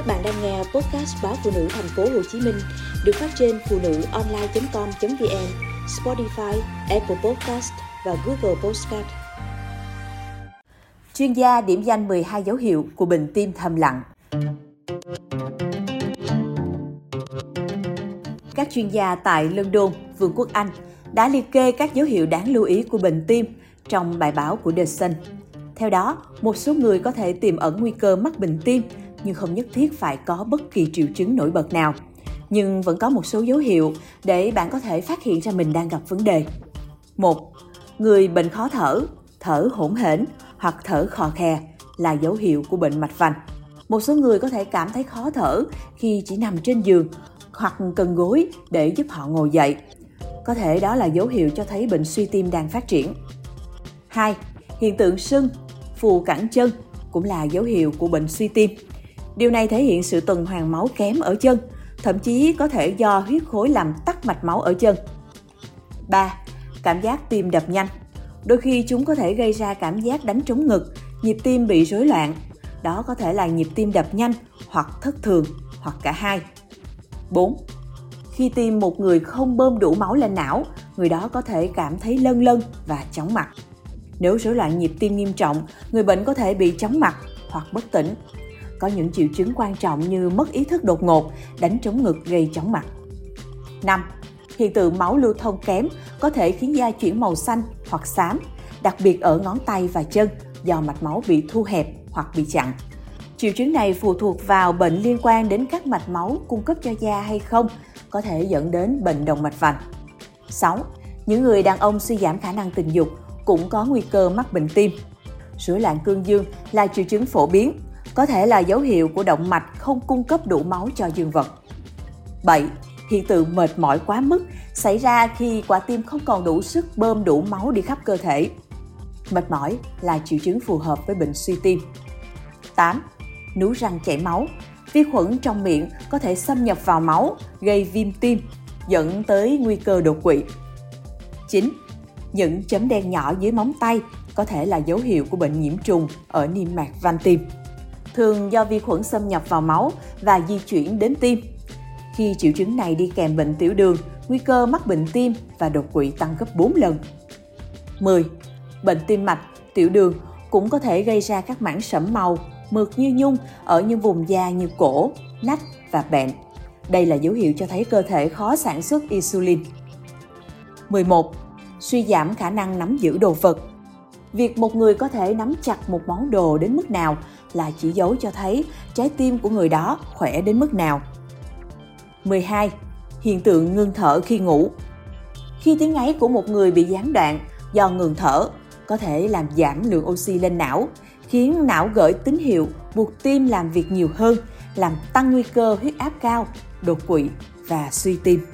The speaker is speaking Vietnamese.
Các bạn đang nghe podcast báo phụ nữ thành phố Hồ Chí Minh được phát trên phụ nữ online.com.vn, Spotify, Apple Podcast và Google Podcast. Chuyên gia điểm danh 12 dấu hiệu của bệnh tim thầm lặng. Các chuyên gia tại London, Vương quốc Anh đã liệt kê các dấu hiệu đáng lưu ý của bệnh tim trong bài báo của The Sun. Theo đó, một số người có thể tiềm ẩn nguy cơ mắc bệnh tim nhưng không nhất thiết phải có bất kỳ triệu chứng nổi bật nào. Nhưng vẫn có một số dấu hiệu để bạn có thể phát hiện ra mình đang gặp vấn đề. Một, Người bệnh khó thở, thở hỗn hển hoặc thở khò khè là dấu hiệu của bệnh mạch vành. Một số người có thể cảm thấy khó thở khi chỉ nằm trên giường hoặc cần gối để giúp họ ngồi dậy. Có thể đó là dấu hiệu cho thấy bệnh suy tim đang phát triển. 2. Hiện tượng sưng, phù cẳng chân cũng là dấu hiệu của bệnh suy tim. Điều này thể hiện sự tuần hoàn máu kém ở chân, thậm chí có thể do huyết khối làm tắc mạch máu ở chân. 3. Cảm giác tim đập nhanh. Đôi khi chúng có thể gây ra cảm giác đánh trống ngực, nhịp tim bị rối loạn. Đó có thể là nhịp tim đập nhanh hoặc thất thường hoặc cả hai. 4. Khi tim một người không bơm đủ máu lên não, người đó có thể cảm thấy lân lân và chóng mặt. Nếu rối loạn nhịp tim nghiêm trọng, người bệnh có thể bị chóng mặt hoặc bất tỉnh. Có những triệu chứng quan trọng như mất ý thức đột ngột, đánh trống ngực gây chóng mặt. 5. Hiện tượng máu lưu thông kém có thể khiến da chuyển màu xanh hoặc xám, đặc biệt ở ngón tay và chân do mạch máu bị thu hẹp hoặc bị chặn. Triệu chứng này phụ thuộc vào bệnh liên quan đến các mạch máu cung cấp cho da hay không, có thể dẫn đến bệnh động mạch vành. 6. Những người đàn ông suy giảm khả năng tình dục cũng có nguy cơ mắc bệnh tim. Rối loạn cương dương là triệu chứng phổ biến, có thể là dấu hiệu của động mạch không cung cấp đủ máu cho dương vật. 7. Hiện tượng mệt mỏi quá mức xảy ra khi quả tim không còn đủ sức bơm đủ máu đi khắp cơ thể. Mệt mỏi là triệu chứng phù hợp với bệnh suy tim. 8. Nú răng chảy máu. Vi khuẩn trong miệng có thể xâm nhập vào máu, gây viêm tim, dẫn tới nguy cơ đột quỵ. 9. Những chấm đen nhỏ dưới móng tay có thể là dấu hiệu của bệnh nhiễm trùng ở niêm mạc van tim. Thường do vi khuẩn xâm nhập vào máu và di chuyển đến tim. Khi triệu chứng này đi kèm bệnh tiểu đường, nguy cơ mắc bệnh tim và đột quỵ tăng gấp 4 lần. 10. Bệnh tim mạch, tiểu đường cũng có thể gây ra các mảng sẫm màu, mượt như nhung ở những vùng da như cổ, nách và bẹn. Đây là dấu hiệu cho thấy cơ thể khó sản xuất insulin. 11 suy giảm khả năng nắm giữ đồ vật. Việc một người có thể nắm chặt một món đồ đến mức nào là chỉ dấu cho thấy trái tim của người đó khỏe đến mức nào. 12. Hiện tượng ngưng thở khi ngủ. Khi tiếng ngáy của một người bị gián đoạn do ngừng thở có thể làm giảm lượng oxy lên não, khiến não gửi tín hiệu buộc tim làm việc nhiều hơn, làm tăng nguy cơ huyết áp cao, đột quỵ và suy tim.